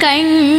cánh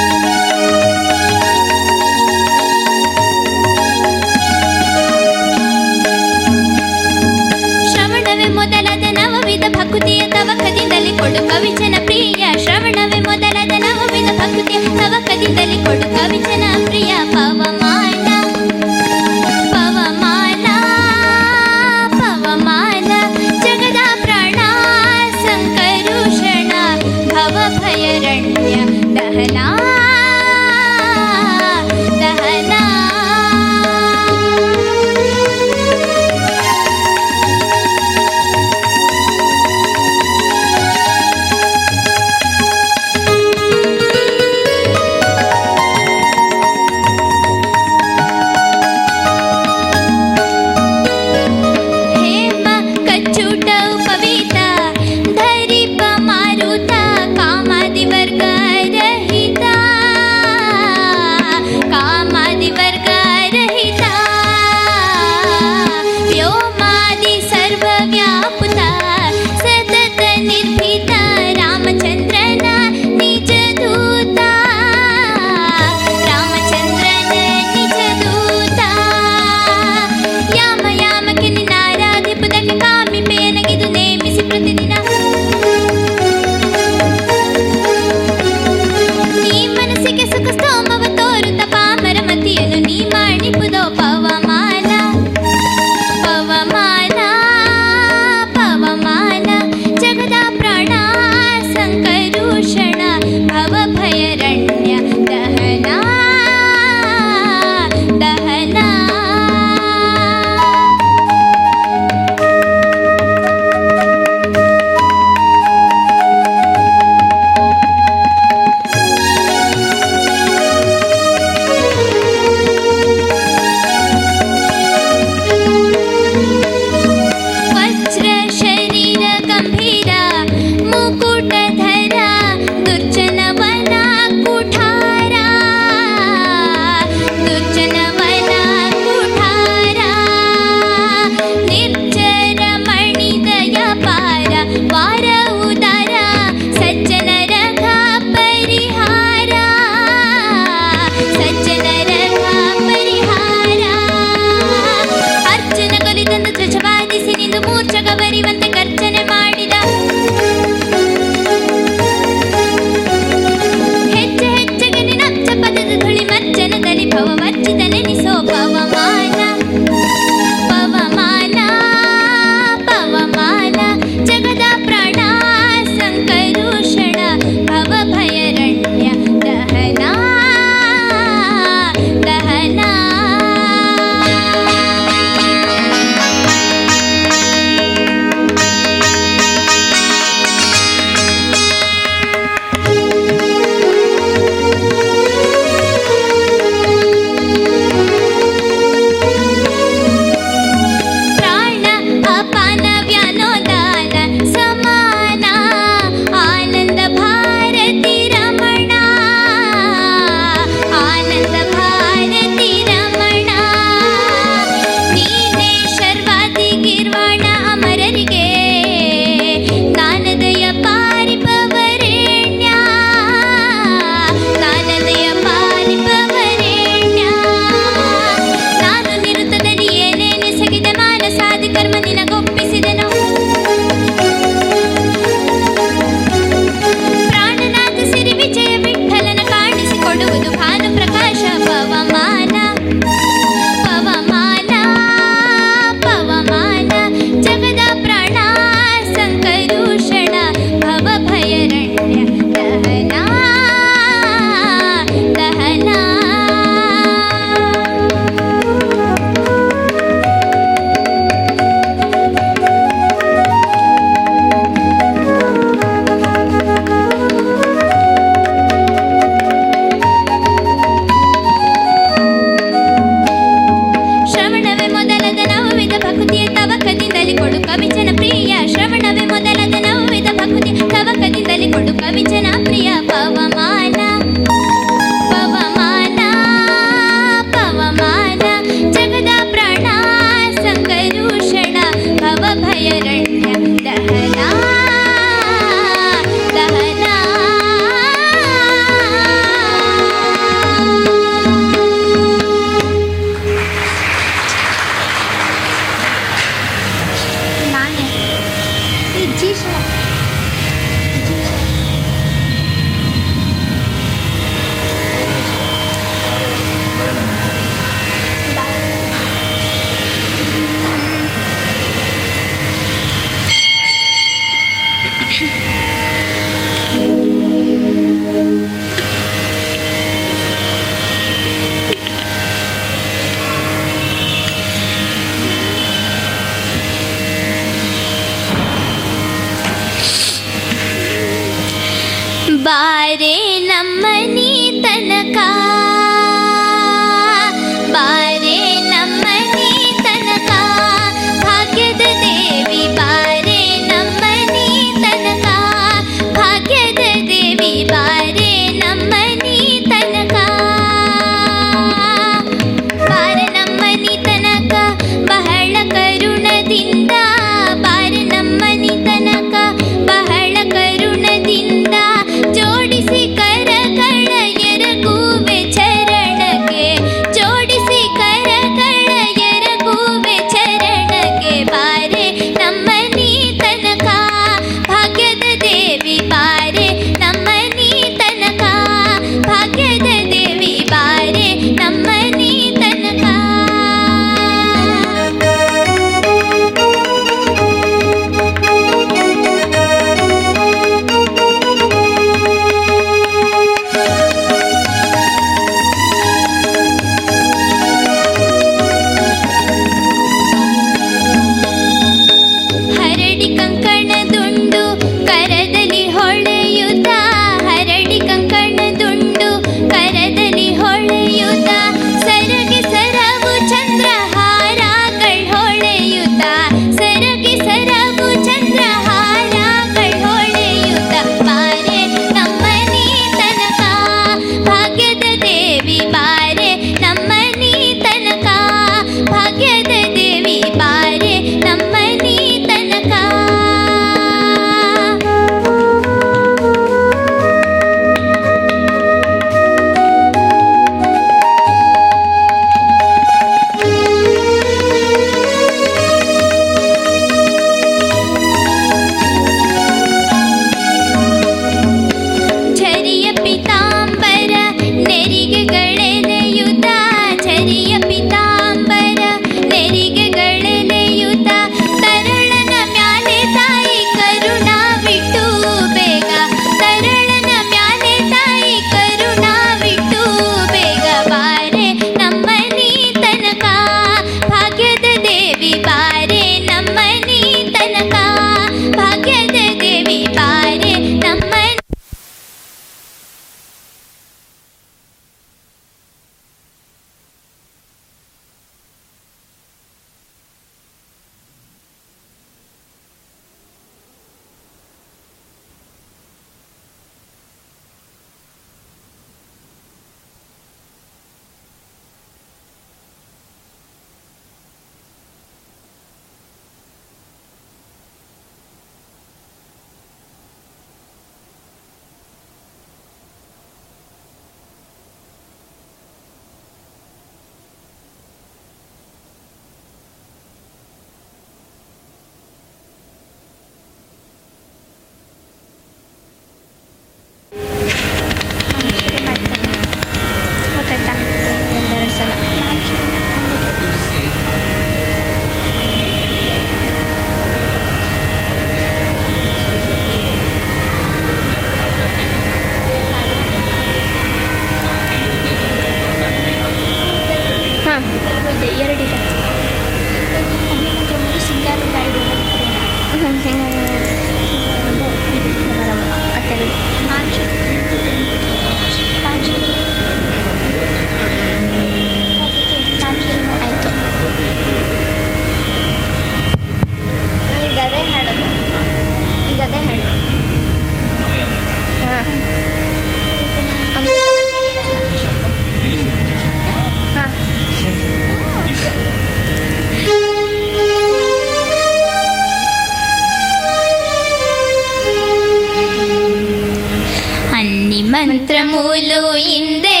అన్ని మంత్రములు ఇందే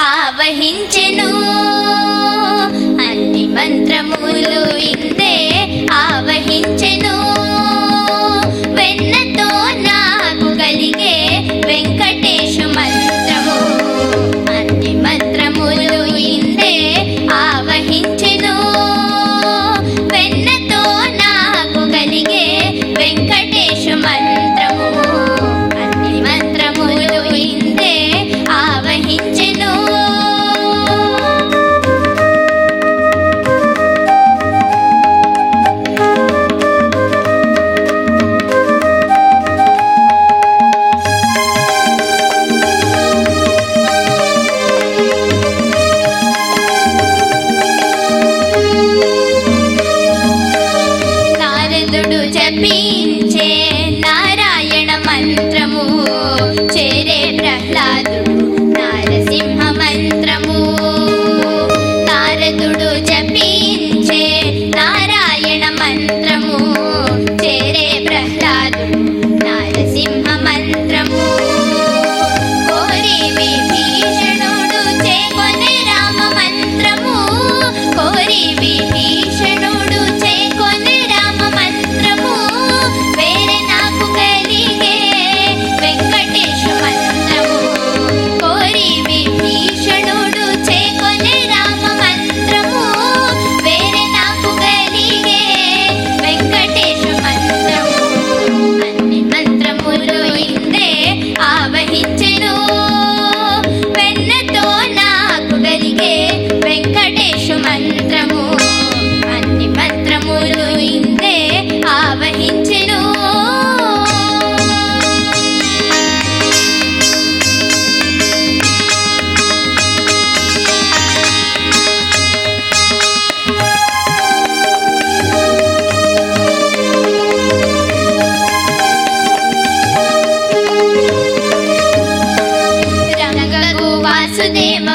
ఆవహించెను. అన్ని మంత్రములు ఇందే ఆవహించెను.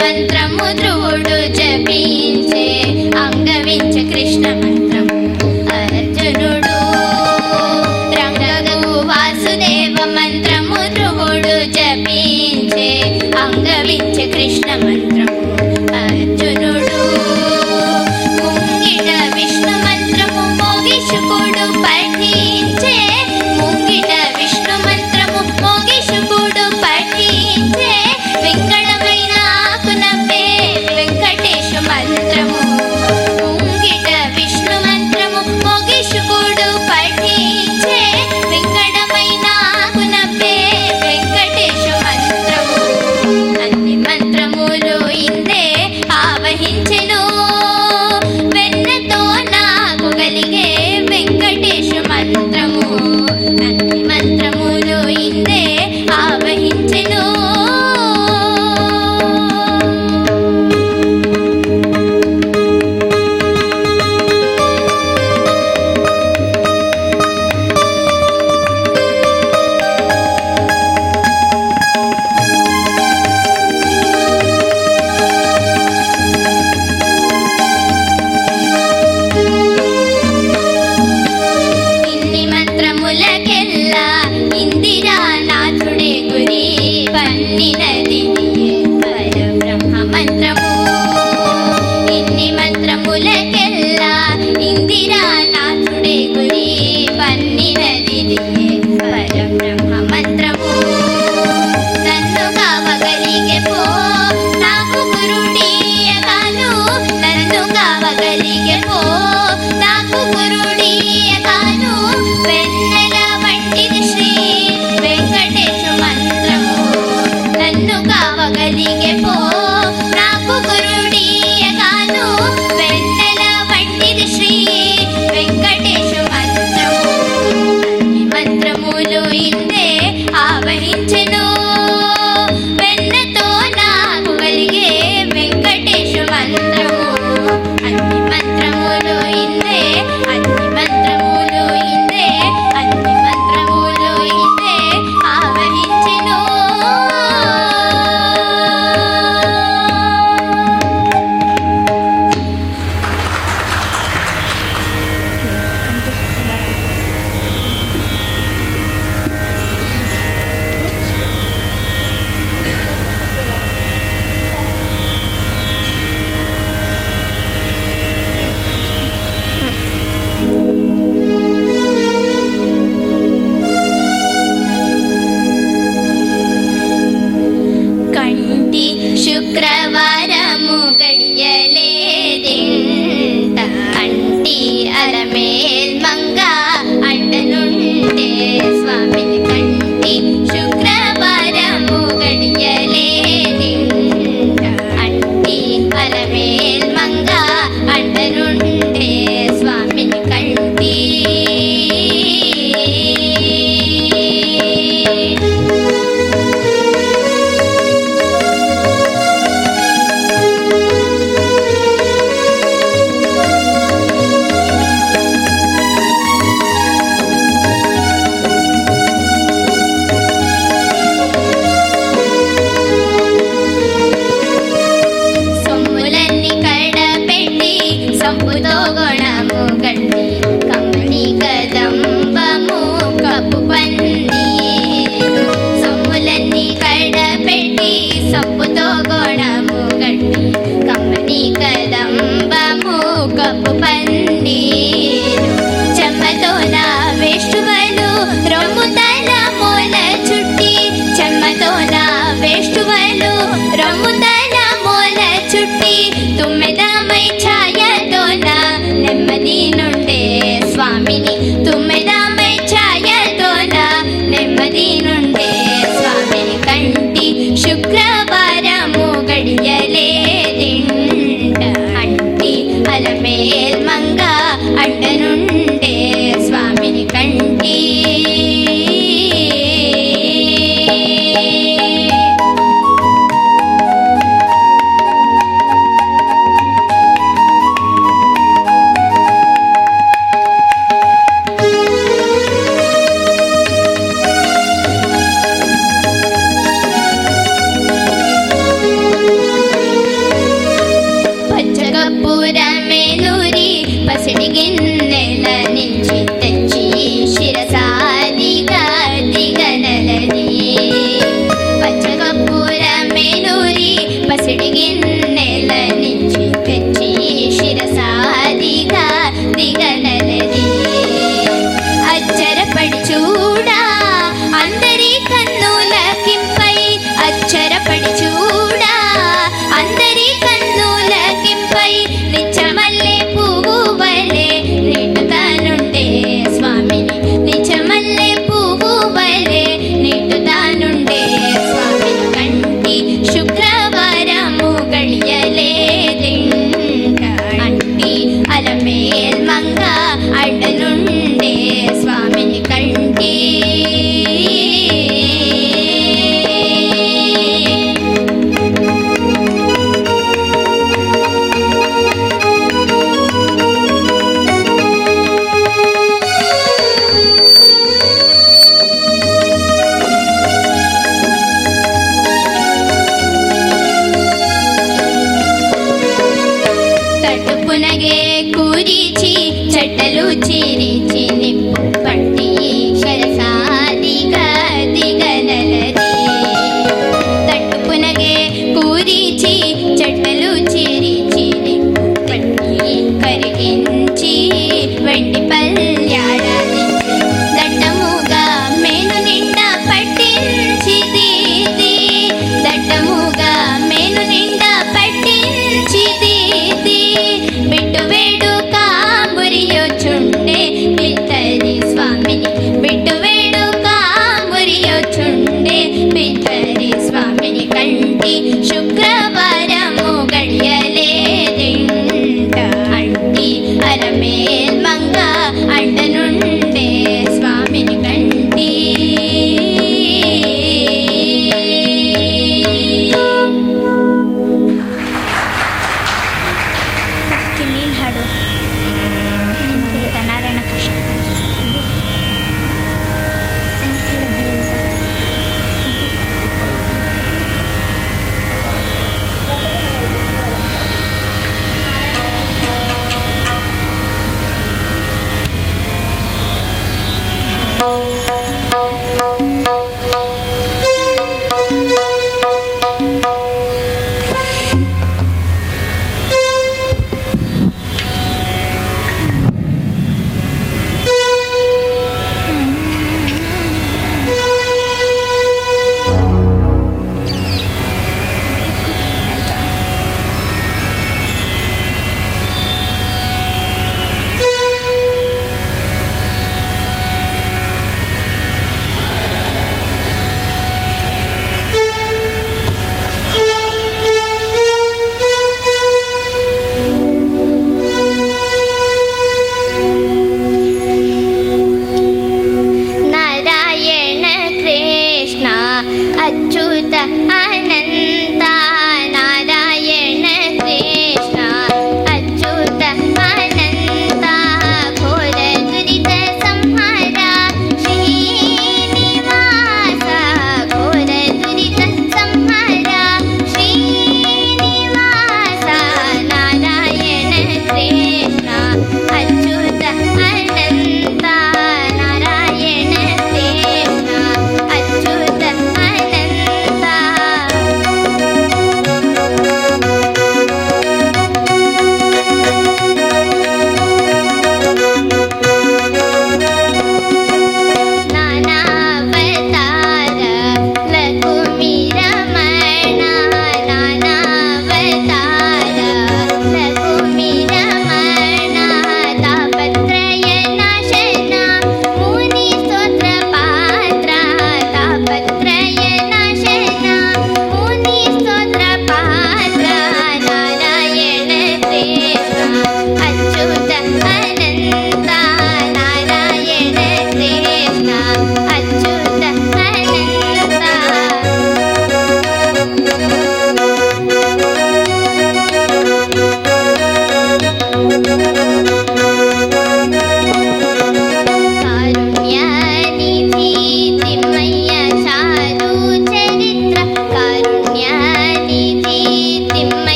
मन्त्रमु द्रोडु जपे अङ्गम कृष्णमन्त्र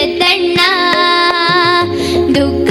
ಕೆಟ್ಟದಣ್ಣ ದುಗ್ಗಾಣಿ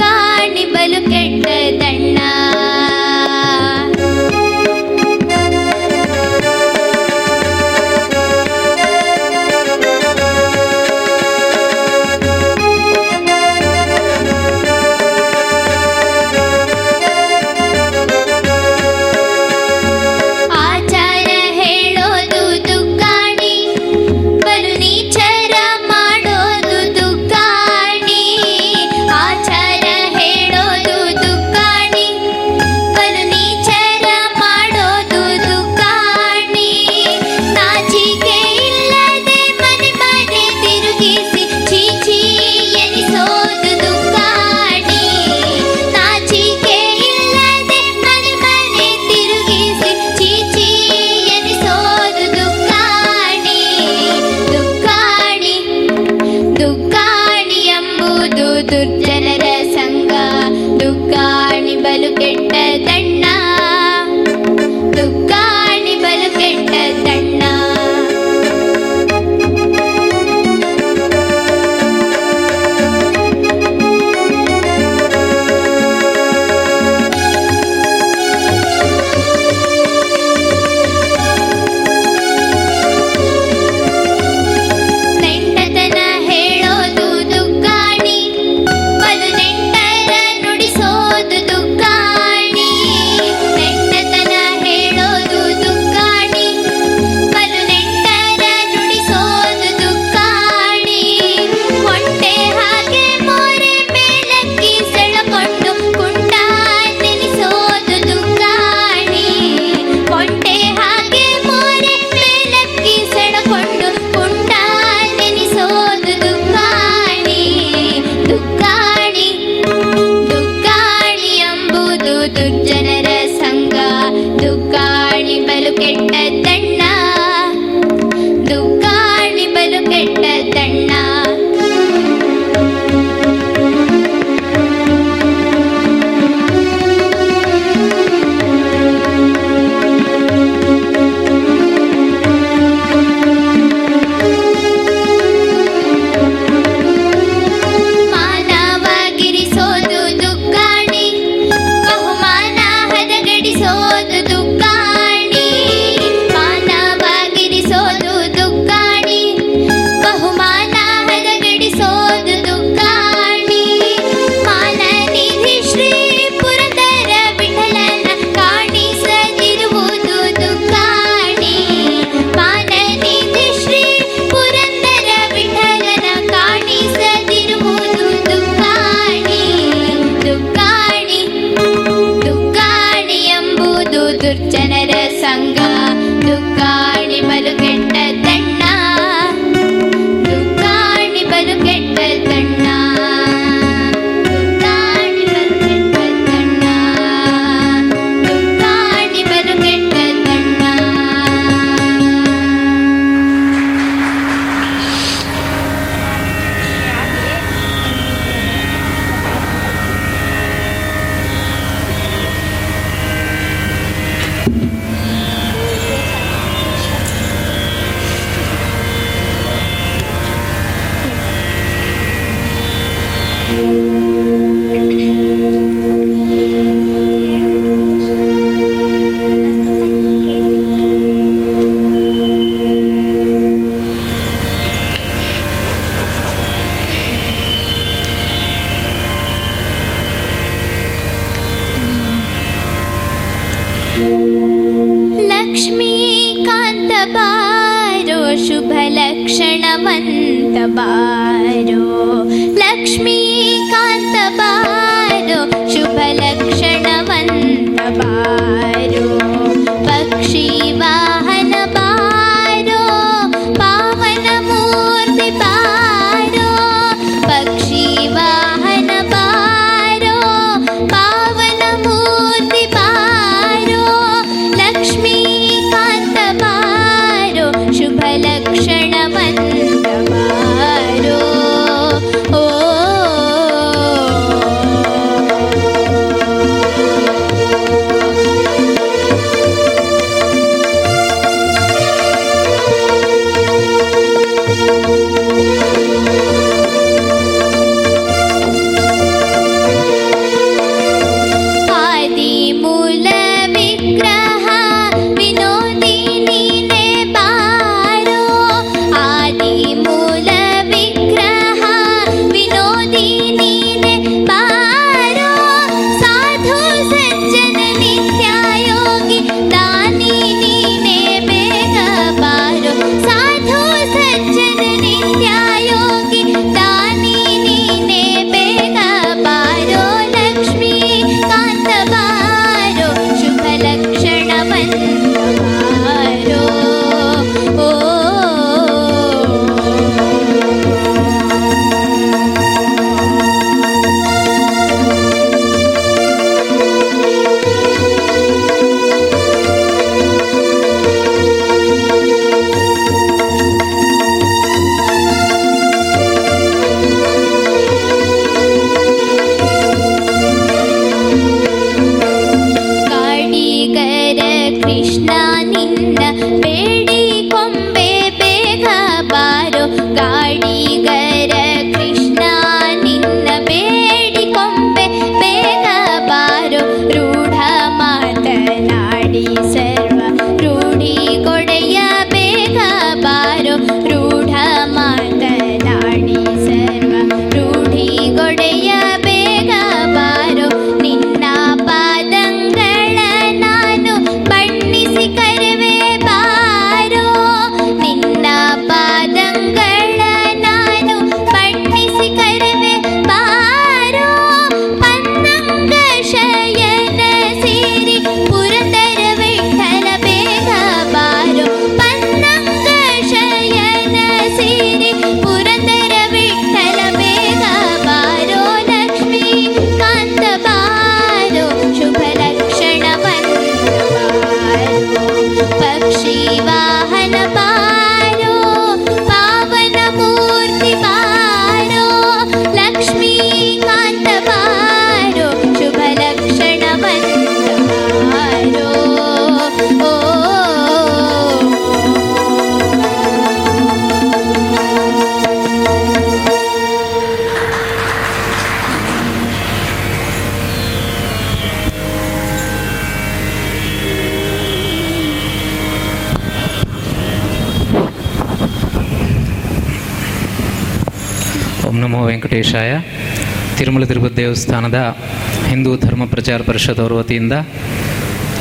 ಪ್ರಚಾರ ವತಿಯಿಂದ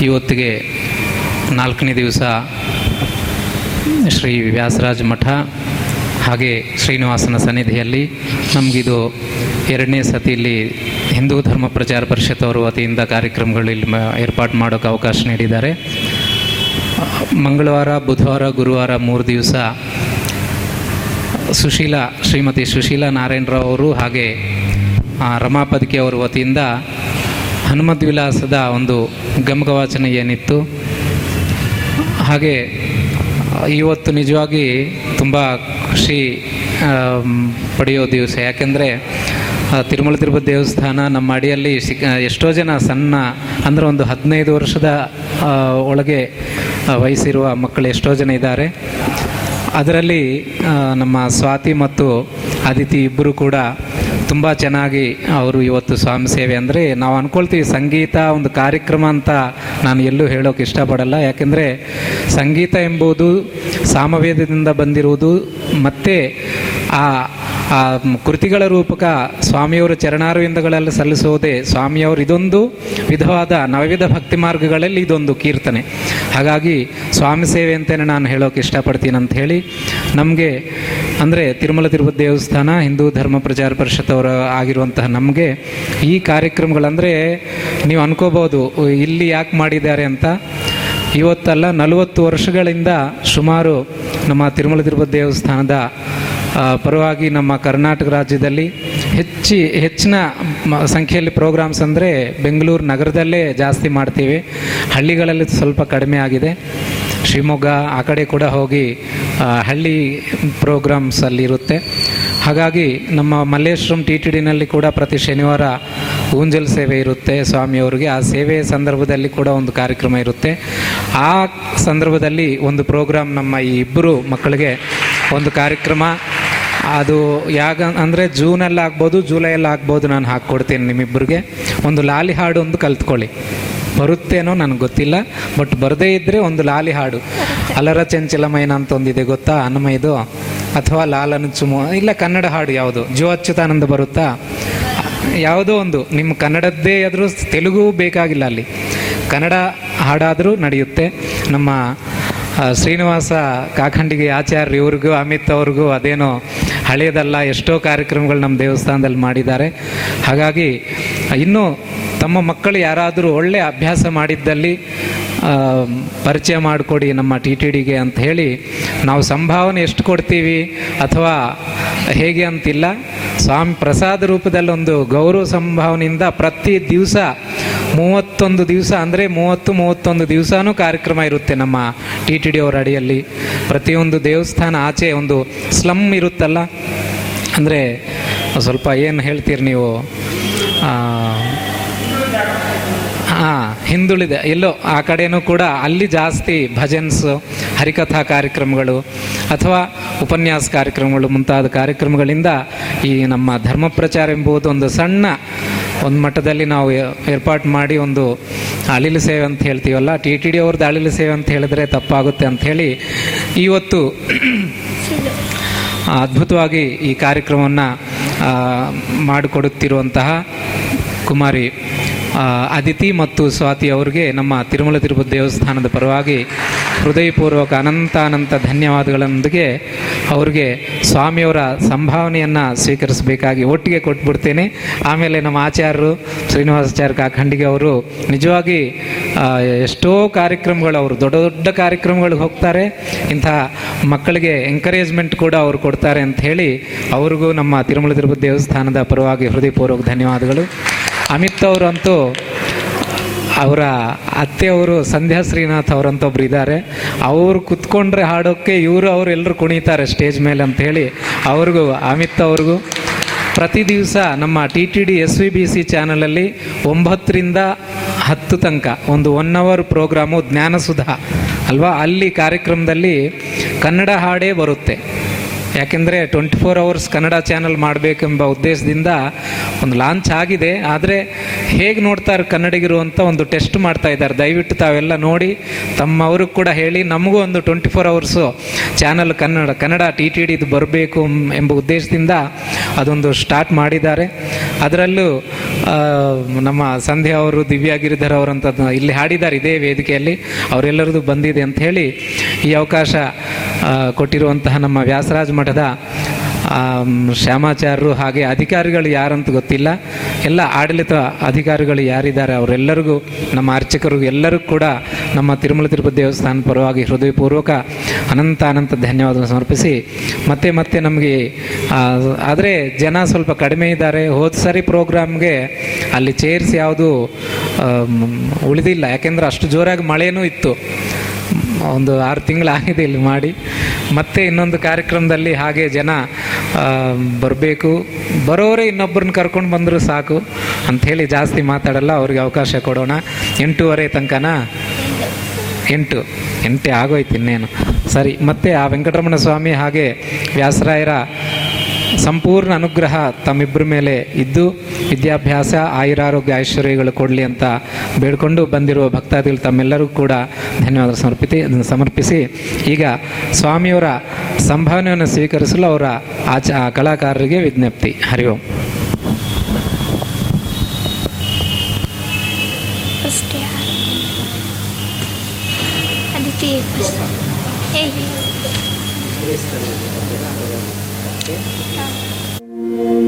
ಇವತ್ತಿಗೆ ನಾಲ್ಕನೇ ದಿವಸ ಶ್ರೀ ವ್ಯಾಸರಾಜ ಮಠ ಹಾಗೆ ಶ್ರೀನಿವಾಸನ ಸನ್ನಿಧಿಯಲ್ಲಿ ನಮಗಿದು ಎರಡನೇ ಸತಿಯಲ್ಲಿ ಹಿಂದೂ ಧರ್ಮ ಪ್ರಚಾರ ಪರಿಷತ್ ಅವರ ವತಿಯಿಂದ ಕಾರ್ಯಕ್ರಮಗಳು ಇಲ್ಲಿ ಏರ್ಪಾಡು ಮಾಡೋಕೆ ಅವಕಾಶ ನೀಡಿದ್ದಾರೆ. ಮಂಗಳವಾರ, ಬುಧವಾರ, ಗುರುವಾರ ಮೂರು ದಿವಸ ಸುಶೀಲಾ ಶ್ರೀಮತಿ ಸುಶೀಲಾ ನಾರಾಯಣರಾವ್ ಅವರು ಹಾಗೆ ರಮಾಪದಿಕೆ ರಮಾ ಅವರ ವತಿಯಿಂದ ಹನುಮದ್ ವಿಲಾಸದ ಒಂದು ಗಮಕವಾಚನ ಏನಿತ್ತು? ಹಾಗೆ, ಇವತ್ತು ನಿಜವಾಗಿ ತುಂಬ ಖುಷಿ ಪಡೆಯೋ ದಿವಸ. ಯಾಕೆಂದರೆ ತಿರುಮಲ ತಿರುಪತಿ ದೇವಸ್ಥಾನ ನಮ್ಮ ಅಡಿಯಲ್ಲಿ ಸಿಕ್ ಎಷ್ಟೋ ಜನ ಸಣ್ಣ, ಅಂದರೆ ಒಂದು ಹದಿನೈದು ವರ್ಷದ ಒಳಗೆ ವಯಸ್ಸಿರುವ ಮಕ್ಕಳು ಎಷ್ಟೋ ಜನ ಇದ್ದಾರೆ. ಅದರಲ್ಲಿ ನಮ್ಮ ಸ್ವಾತಿ ಮತ್ತು ಅದಿತಿ ಇಬ್ಬರು ಕೂಡ ತುಂಬ ಚೆನ್ನಾಗಿ ಅವರು ಇವತ್ತು ಸ್ವಾಮಿ ಸೇವೆ ಅಂದರೆ ನಾವು ಅಂದ್ಕೊಳ್ತೀವಿ ಸಂಗೀತ ಒಂದು ಕಾರ್ಯಕ್ರಮ ಅಂತ ನಾನು ಎಲ್ಲೂ ಹೇಳೋಕೆ ಇಷ್ಟಪಡಲ್ಲ. ಯಾಕೆಂದರೆ ಸಂಗೀತ ಎಂಬುದು ಸಾಮವೇದದಿಂದ ಬಂದಿರುವುದು ಮತ್ತು ಆ ಆ ಕೃತಿಗಳ ರೂಪಕ ಸ್ವಾಮಿಯವರ ಚರಣಾರವಿಂದಗಳಲ್ಲಿ ಸಲ್ಲಿಸುವುದೇ ಸ್ವಾಮಿಯವರು ಇದೊಂದು ವಿಧವಾದ ನವವಿಧ ಭಕ್ತಿ ಮಾರ್ಗಗಳಲ್ಲಿ ಇದೊಂದು ಕೀರ್ತನೆ. ಹಾಗಾಗಿ ಸ್ವಾಮಿ ಸೇವೆ ಅಂತಲೇ ನಾನು ಹೇಳೋಕೆ ಇಷ್ಟಪಡ್ತೀನಿ ಅಂತ ಹೇಳಿ ನಮಗೆ ಅಂದರೆ ತಿರುಮಲ ತಿರುಪತಿ ದೇವಸ್ಥಾನ ಹಿಂದೂ ಧರ್ಮ ಪ್ರಚಾರ ಪರಿಷತ್ ಅವರು ಆಗಿರುವಂತಹ ನಮಗೆ ಈ ಕಾರ್ಯಕ್ರಮಗಳಂದರೆ ನೀವು ಅನ್ಕೋಬೋದು ಇಲ್ಲಿ ಯಾಕೆ ಮಾಡಿದ್ದಾರೆ ಅಂತ. ಇವತ್ತಲ್ಲ ನಲವತ್ತು ವರ್ಷಗಳಿಂದ ಸುಮಾರು ನಮ್ಮ ತಿರುಮಲ ತಿರುಪತಿ ದೇವಸ್ಥಾನದ ಪರವಾಗಿ ನಮ್ಮ ಕರ್ನಾಟಕ ರಾಜ್ಯದಲ್ಲಿ ಹೆಚ್ಚಿ, ಹೆಚ್ಚಿನ ಸಂಖ್ಯೆಯಲ್ಲಿ ಪ್ರೋಗ್ರಾಮ್ಸ್ ಅಂದರೆ ಬೆಂಗಳೂರು ನಗರದಲ್ಲೇ ಜಾಸ್ತಿ ಮಾಡ್ತೀವಿ. ಹಳ್ಳಿಗಳಲ್ಲಿ ಸ್ವಲ್ಪ ಕಡಿಮೆ ಆಗಿದೆ. ಶಿವಮೊಗ್ಗ ಆ ಕಡೆ ಕೂಡ ಹೋಗಿ ಹಳ್ಳಿ ಪ್ರೋಗ್ರಾಮ್ಸ್ ಅಲ್ಲಿ ಇರುತ್ತೆ ಹಾಗಾಗಿ ನಮ್ಮ ಮಲ್ಲೇಶ್ವರಂ ಟಿ ಟಿ ಡಿನಲ್ಲಿ ಕೂಡ ಪ್ರತಿ ಶನಿವಾರ ಊಂಜಲ್ ಸೇವೆ ಇರುತ್ತೆ ಸ್ವಾಮಿಯವರಿಗೆ. ಆ ಸೇವೆಯ ಸಂದರ್ಭದಲ್ಲಿ ಕೂಡ ಒಂದು ಕಾರ್ಯಕ್ರಮ ಇರುತ್ತೆ. ಆ ಸಂದರ್ಭದಲ್ಲಿ ಒಂದು ಪ್ರೋಗ್ರಾಮ್ ನಮ್ಮ ಈ ಇಬ್ಬರು ಮಕ್ಕಳಿಗೆ ಒಂದು ಕಾರ್ಯಕ್ರಮ. ಅದು ಯಾಗ ಅಂದರೆ ಜೂನಲ್ಲಿ ಆಗ್ಬೋದು ಜುಲೈಯಲ್ಲಿ ಆಗ್ಬೋದು ನಾನು ಹಾಕ್ಕೊಡ್ತೀನಿ ನಿಮ್ಮಿಬ್ಬರಿಗೆ. ಒಂದು ಲಾಲಿ ಹಾಡು ಒಂದು ಕಲ್ತ್ಕೊಳ್ಳಿ. ಬರುತ್ತೇನೋ ನನಗೆ ಗೊತ್ತಿಲ್ಲ ಬಟ್ ಬರದೇ ಇದ್ದರೆ ಒಂದು ಲಾಲಿ ಹಾಡು. ಅಲರ ಚಂಚಲಮಯನ ಅಂತ ಒಂದಿದೆ ಗೊತ್ತಾ? ಅನ್ನಮಯದು ಅಥವಾ ಲಾಲನ ಚುಮು, ಇಲ್ಲ ಕನ್ನಡ ಹಾಡು ಯಾವುದು? ಜೋ ಅಚ್ಯುತಾನಂದ ಬರುತ್ತಾ? ಯಾವುದೋ ಒಂದು, ನಿಮ್ಮ ಕನ್ನಡದ್ದೇ ಆದರೂ ತೆಲುಗು ಬೇಕಾಗಿಲ್ಲ ಅಲ್ಲಿ. ಕನ್ನಡ ಹಾಡಾದರೂ ನಡೆಯುತ್ತೆ. ನಮ್ಮ ಶ್ರೀನಿವಾಸ ಕಾಖಂಡಿಗೆ ಆಚಾರ್ಯ ಇವ್ರಿಗೂ, ಅಮಿತ್ ಅವ್ರಿಗೂ ಅದೇನೋ ಹಳೆಯದಲ್ಲ, ಎಷ್ಟೋ ಕಾರ್ಯಕ್ರಮಗಳು ನಮ್ಮ ದೇವಸ್ಥಾನದಲ್ಲಿ ಮಾಡಿದ್ದಾರೆ. ಹಾಗಾಗಿ, ಇನ್ನೂ ತಮ್ಮ ಮಕ್ಕಳು ಯಾರಾದರೂ ಒಳ್ಳೆಯ ಅಭ್ಯಾಸ ಮಾಡಿದ್ದಲ್ಲಿ ಪರಿಚಯ ಮಾಡಿಕೊಡಿ ನಮ್ಮ ಟಿ ಟಿ ಡಿಗೆ ಅಂತ ಹೇಳಿ ನಾವು ಸಂಭಾವನೆ ಎಷ್ಟು ಕೊಡ್ತೀವಿ ಅಥವಾ ಹೇಗೆ ಅಂತಿಲ್ಲ? ಸ್ವಾಮಿ ಪ್ರಸಾದ ರೂಪದಲ್ಲಿ ಒಂದು ಗೌರವ ಸಂಭಾವನೆಯಿಂದ ಪ್ರತಿ ದಿವಸ ಮೂವತ್ತೊಂದು ದಿವಸ ಅಂದರೆ ಮೂವತ್ತು ಮೂವತ್ತೊಂದು ದಿವಸನೂ ಕಾರ್ಯಕ್ರಮ ಇರುತ್ತೆ ನಮ್ಮ ಟಿ ಟಿ ಡಿ ಅವರ ಅಡಿಯಲ್ಲಿ. ಪ್ರತಿಯೊಂದು ದೇವಸ್ಥಾನ ಆಚೆ ಒಂದು ಸ್ಲಮ್ ಇರುತ್ತಲ್ಲ? ಅಂದರೆ ಸ್ವಲ್ಪ ಏನು ಹೇಳ್ತೀರಿ ನೀವು? ಹಾಂ ಹಿಂದುಳಿದ. ಎಲ್ಲೋ, ಆ ಕಡೆಯೂ ಕೂಡ ಅಲ್ಲಿ ಜಾಸ್ತಿ ಭಜನ್ಸ್, ಹರಿಕಥಾ ಕಾರ್ಯಕ್ರಮಗಳು ಅಥವಾ ಉಪನ್ಯಾಸ ಕಾರ್ಯಕ್ರಮಗಳು ಮುಂತಾದ ಕಾರ್ಯಕ್ರಮಗಳಿಂದ ಈ ನಮ್ಮ ಧರ್ಮ ಪ್ರಚಾರ ಎಂಬುದು ಒಂದು ಸಣ್ಣ ಒಂದು ಮಟ್ಟದಲ್ಲಿ ನಾವು ಏರ್ಪಾಟ್ ಮಾಡಿ ಒಂದು ಅಳಿಲು ಸೇವೆ ಅಂತ ಹೇಳ್ತೀವಲ್ಲ, ಟಿ ಟಿ ಡಿ ಅವ್ರದ್ದು ಅಳಿಲು ಸೇವೆ ಅಂತ ಹೇಳಿದ್ರೆ ತಪ್ಪಾಗುತ್ತೆ ಅಂತ ಹೇಳಿ ಇವತ್ತು ಅದ್ಭುತವಾಗಿ ಈ ಕಾರ್ಯಕ್ರಮವನ್ನು ಮಾಡಿಕೊಡುತ್ತಿರುವಂತಹ ಕುಮಾರಿ ಅದಿತಿ ಮತ್ತು ಸ್ವಾತಿ ಅವರಿಗೆ ನಮ್ಮ ತಿರುಮಲ ತಿರುಪತಿ ದೇವಸ್ಥಾನದ ಪರವಾಗಿ ಹೃದಯಪೂರ್ವಕ ಅನಂತ ಅನಂತ ಧನ್ಯವಾದಗಳೊಂದಿಗೆ ಅವರಿಗೆ ಸ್ವಾಮಿಯವರ ಸಂಭಾವನೆಯನ್ನು ಸ್ವೀಕರಿಸಬೇಕಾಗಿ ಒಟ್ಟಿಗೆ ಕೊಟ್ಬಿಡ್ತೇನೆ. ಆಮೇಲೆ ನಮ್ಮ ಆಚಾರ್ಯರು ಶ್ರೀನಿವಾಸಾಚಾರ್ಯ ಕಾಖಂಡಿಗೆ ಅವರು ನಿಜವಾಗಿ ಎಷ್ಟೋ ಕಾರ್ಯಕ್ರಮಗಳು, ಅವರು ದೊಡ್ಡ ದೊಡ್ಡ ಕಾರ್ಯಕ್ರಮಗಳಿಗೆ ಹೋಗ್ತಾರೆ. ಇಂತಹ ಮಕ್ಕಳಿಗೆ ಎಂಕರೇಜ್ಮೆಂಟ್ ಕೂಡ ಅವರು ಕೊಡ್ತಾರೆ ಅಂತ ಹೇಳಿ, ಅವ್ರಿಗೂ ನಮ್ಮ ತಿರುಮಲ ತಿರುಪತಿ ದೇವಸ್ಥಾನದ ಪರವಾಗಿ ಹೃದಯಪೂರ್ವಕ ಧನ್ಯವಾದಗಳು. ಅವರಂತೂ ಅವರ ಅತ್ತೆಯವರು ಸಂಧ್ಯಾ ಶ್ರೀನಾಥ್ ಅವರಂತ ಒಬ್ರು ಇದ್ದಾರೆ. ಅವರು ಕುತ್ಕೊಂಡ್ರೆ ಹಾಡೋಕ್ಕೆ ಇವರು ಅವರು ಎಲ್ಲರೂ ಕುಣಿತಾರೆ ಸ್ಟೇಜ್ ಮೇಲೆ ಅಂತ ಹೇಳಿ ಅವ್ರಿಗೂ, ಅಮಿತ್ ಅವ್ರಿಗೂ. ಪ್ರತಿ ದಿವಸ ನಮ್ಮ T T D S V B C ಚಾನಲಲ್ಲಿ ಒಂಬತ್ತರಿಂದ ಹತ್ತು ತನಕ ಒಂದು ಒನ್ ಅವರ್ ಪ್ರೋಗ್ರಾಮು ಜ್ಞಾನಸುಧಾ ಅಲ್ವಾ? ಅಲ್ಲಿ ಕಾರ್ಯಕ್ರಮದಲ್ಲಿ ಕನ್ನಡ ಹಾಡೇ ಬರುತ್ತೆ. ಯಾಕೆಂದರೆ twenty four hours Kannada channel ಮಾಡಬೇಕೆಂಬ ಉದ್ದೇಶದಿಂದ ಒಂದು ಲಾಂಚ್ ಆಗಿದೆ. ಆದರೆ ಹೇಗೆ ನೋಡ್ತಾರೆ ಕನ್ನಡಿಗರು ಅಂತ ಒಂದು ಟೆಸ್ಟ್ ಮಾಡ್ತಾ ಇದ್ದಾರೆ. ದಯವಿಟ್ಟು ತಾವೆಲ್ಲ ನೋಡಿ, ತಮ್ಮವ್ರಿಗೆ ಕೂಡ ಹೇಳಿ, ನಮಗೂ ಒಂದು twenty four hours channel Kannada Kannada T T ಡಿದು ಬರಬೇಕು ಎಂಬ ಉದ್ದೇಶದಿಂದ ಅದೊಂದು ಸ್ಟಾರ್ಟ್ ಮಾಡಿದ್ದಾರೆ. ಅದರಲ್ಲೂ ನಮ್ಮ ಸಂಧ್ಯಾ ಅವರು, ದಿವ್ಯಾ ಗಿರಿಧರ್ ಅವರಂಥದ್ದು ಇಲ್ಲಿ ಹಾಡಿದ್ದಾರೆ ಇದೇ ವೇದಿಕೆಯಲ್ಲಿ. ಅವರೆಲ್ಲರದು ಬಂದಿದೆ ಅಂತ ಹೇಳಿ ಈ ಅವಕಾಶ ಕೊಟ್ಟಿರುವಂತಹ ನಮ್ಮ ವ್ಯಾಸರಾಜ ಮಠದ ಶ್ಯಾಮಾಚಾರ್ಯರು ಹಾಗೆ ಅಧಿಕಾರಿಗಳು ಯಾರಂತ ಗೊತ್ತಿಲ್ಲ. ಎಲ್ಲ ಆಡಳಿತ ಅಧಿಕಾರಿಗಳು ಯಾರಿದ್ದಾರೆ ಅವರೆಲ್ಲರಿಗೂ, ನಮ್ಮ ಅರ್ಚಕರಿಗೂ ಎಲ್ಲರಿಗೂ ಕೂಡ ನಮ್ಮ ತಿರುಮಲ ತಿರುಪತಿ ದೇವಸ್ಥಾನ ಪರವಾಗಿ ಹೃದಯಪೂರ್ವಕ ಅನಂತ ಅನಂತ ಧನ್ಯವಾದವನ್ನು ಸಮರ್ಪಿಸಿ, ಮತ್ತೆ ಮತ್ತೆ ನಮಗೆ ಆದರೆ ಜನ ಸ್ವಲ್ಪ ಕಡಿಮೆ ಇದ್ದಾರೆ. ಹೋದ ಸರಿ ಪ್ರೋಗ್ರಾಮ್ಗೆ ಅಲ್ಲಿ ಚೇರ್ಸ್ ಯಾವುದು ಉಳಿದಿಲ್ಲ. ಯಾಕೆಂದ್ರೆ ಅಷ್ಟು ಜೋರಾಗಿ ಮಳೆಯೂ ಇತ್ತು. ಒಂದು ಆರು ತಿಂಗಳಾಗಿದೆ ಇಲ್ಲಿ ಮಾಡಿ. ಮತ್ತೆ ಇನ್ನೊಂದು ಕಾರ್ಯಕ್ರಮದಲ್ಲಿ ಹಾಗೆ ಜನ ಬರಬೇಕು. ಬರೋರೇ ಇನ್ನೊಬ್ಬರನ್ನ ಕರ್ಕೊಂಡು ಬಂದರೂ ಸಾಕು. ಅಂಥೇಳಿ ಜಾಸ್ತಿ ಮಾತಾಡಲ್ಲ, ಅವ್ರಿಗೆ ಅವಕಾಶ ಕೊಡೋಣ. ಎಂಟೂವರೆ ತನಕನಾ? ಎಂಟು. ಎಂಟೇ ಆಗೋಯ್ತು ಇನ್ನೇನು. ಸರಿ, ಮತ್ತೆ ಆ ವೆಂಕಟರಮಣ ಸ್ವಾಮಿ ಹಾಗೆ ವ್ಯಾಸರಾಯರ ಸಂಪೂರ್ಣ ಅನುಗ್ರಹ ತಮ್ಮಿಬ್ಬರ ಮೇಲೆ ಇದ್ದು, ವಿದ್ಯಾಭ್ಯಾಸ, ಆಯುರಾರೋಗ್ಯ ಐಶ್ವರ್ಯಗಳು ಕೊಡಲಿ ಅಂತ ಬೇಡಿಕೊಂಡು ಬಂದಿರುವ ಭಕ್ತಾದಿಗಳು ತಮ್ಮೆಲ್ಲರಿಗೂ ಕೂಡ ಧನ್ಯವಾದ ಸಮರ್ಪಿಸಿ ಸಮರ್ಪಿಸಿ. ಈಗ ಸ್ವಾಮಿಯವರ ಸಂಭಾವನೆಯನ್ನು ಸ್ವೀಕರಿಸಲು ಅವರ ಆಚ, ಕಲಾಕಾರರಿಗೆ ವಿಜ್ಞಪ್ತಿ. ಹರಿ ಓಂ. ಫಸ್ಟ್ ಅದಿತಿ ಫಸ್ಟ್ ಹೇಗೆ ಏನಾಯ್ತು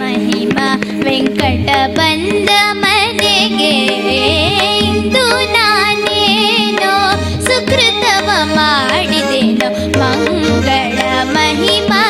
ಮಹಿಮಾ ವೆಂಕಟ ಬಂದ ಮನೆಗೆ ಇಂದು महिमा ಸುಕೃತವ सुकृतमो ಮಂಗಳ ಮಹಿಮಾ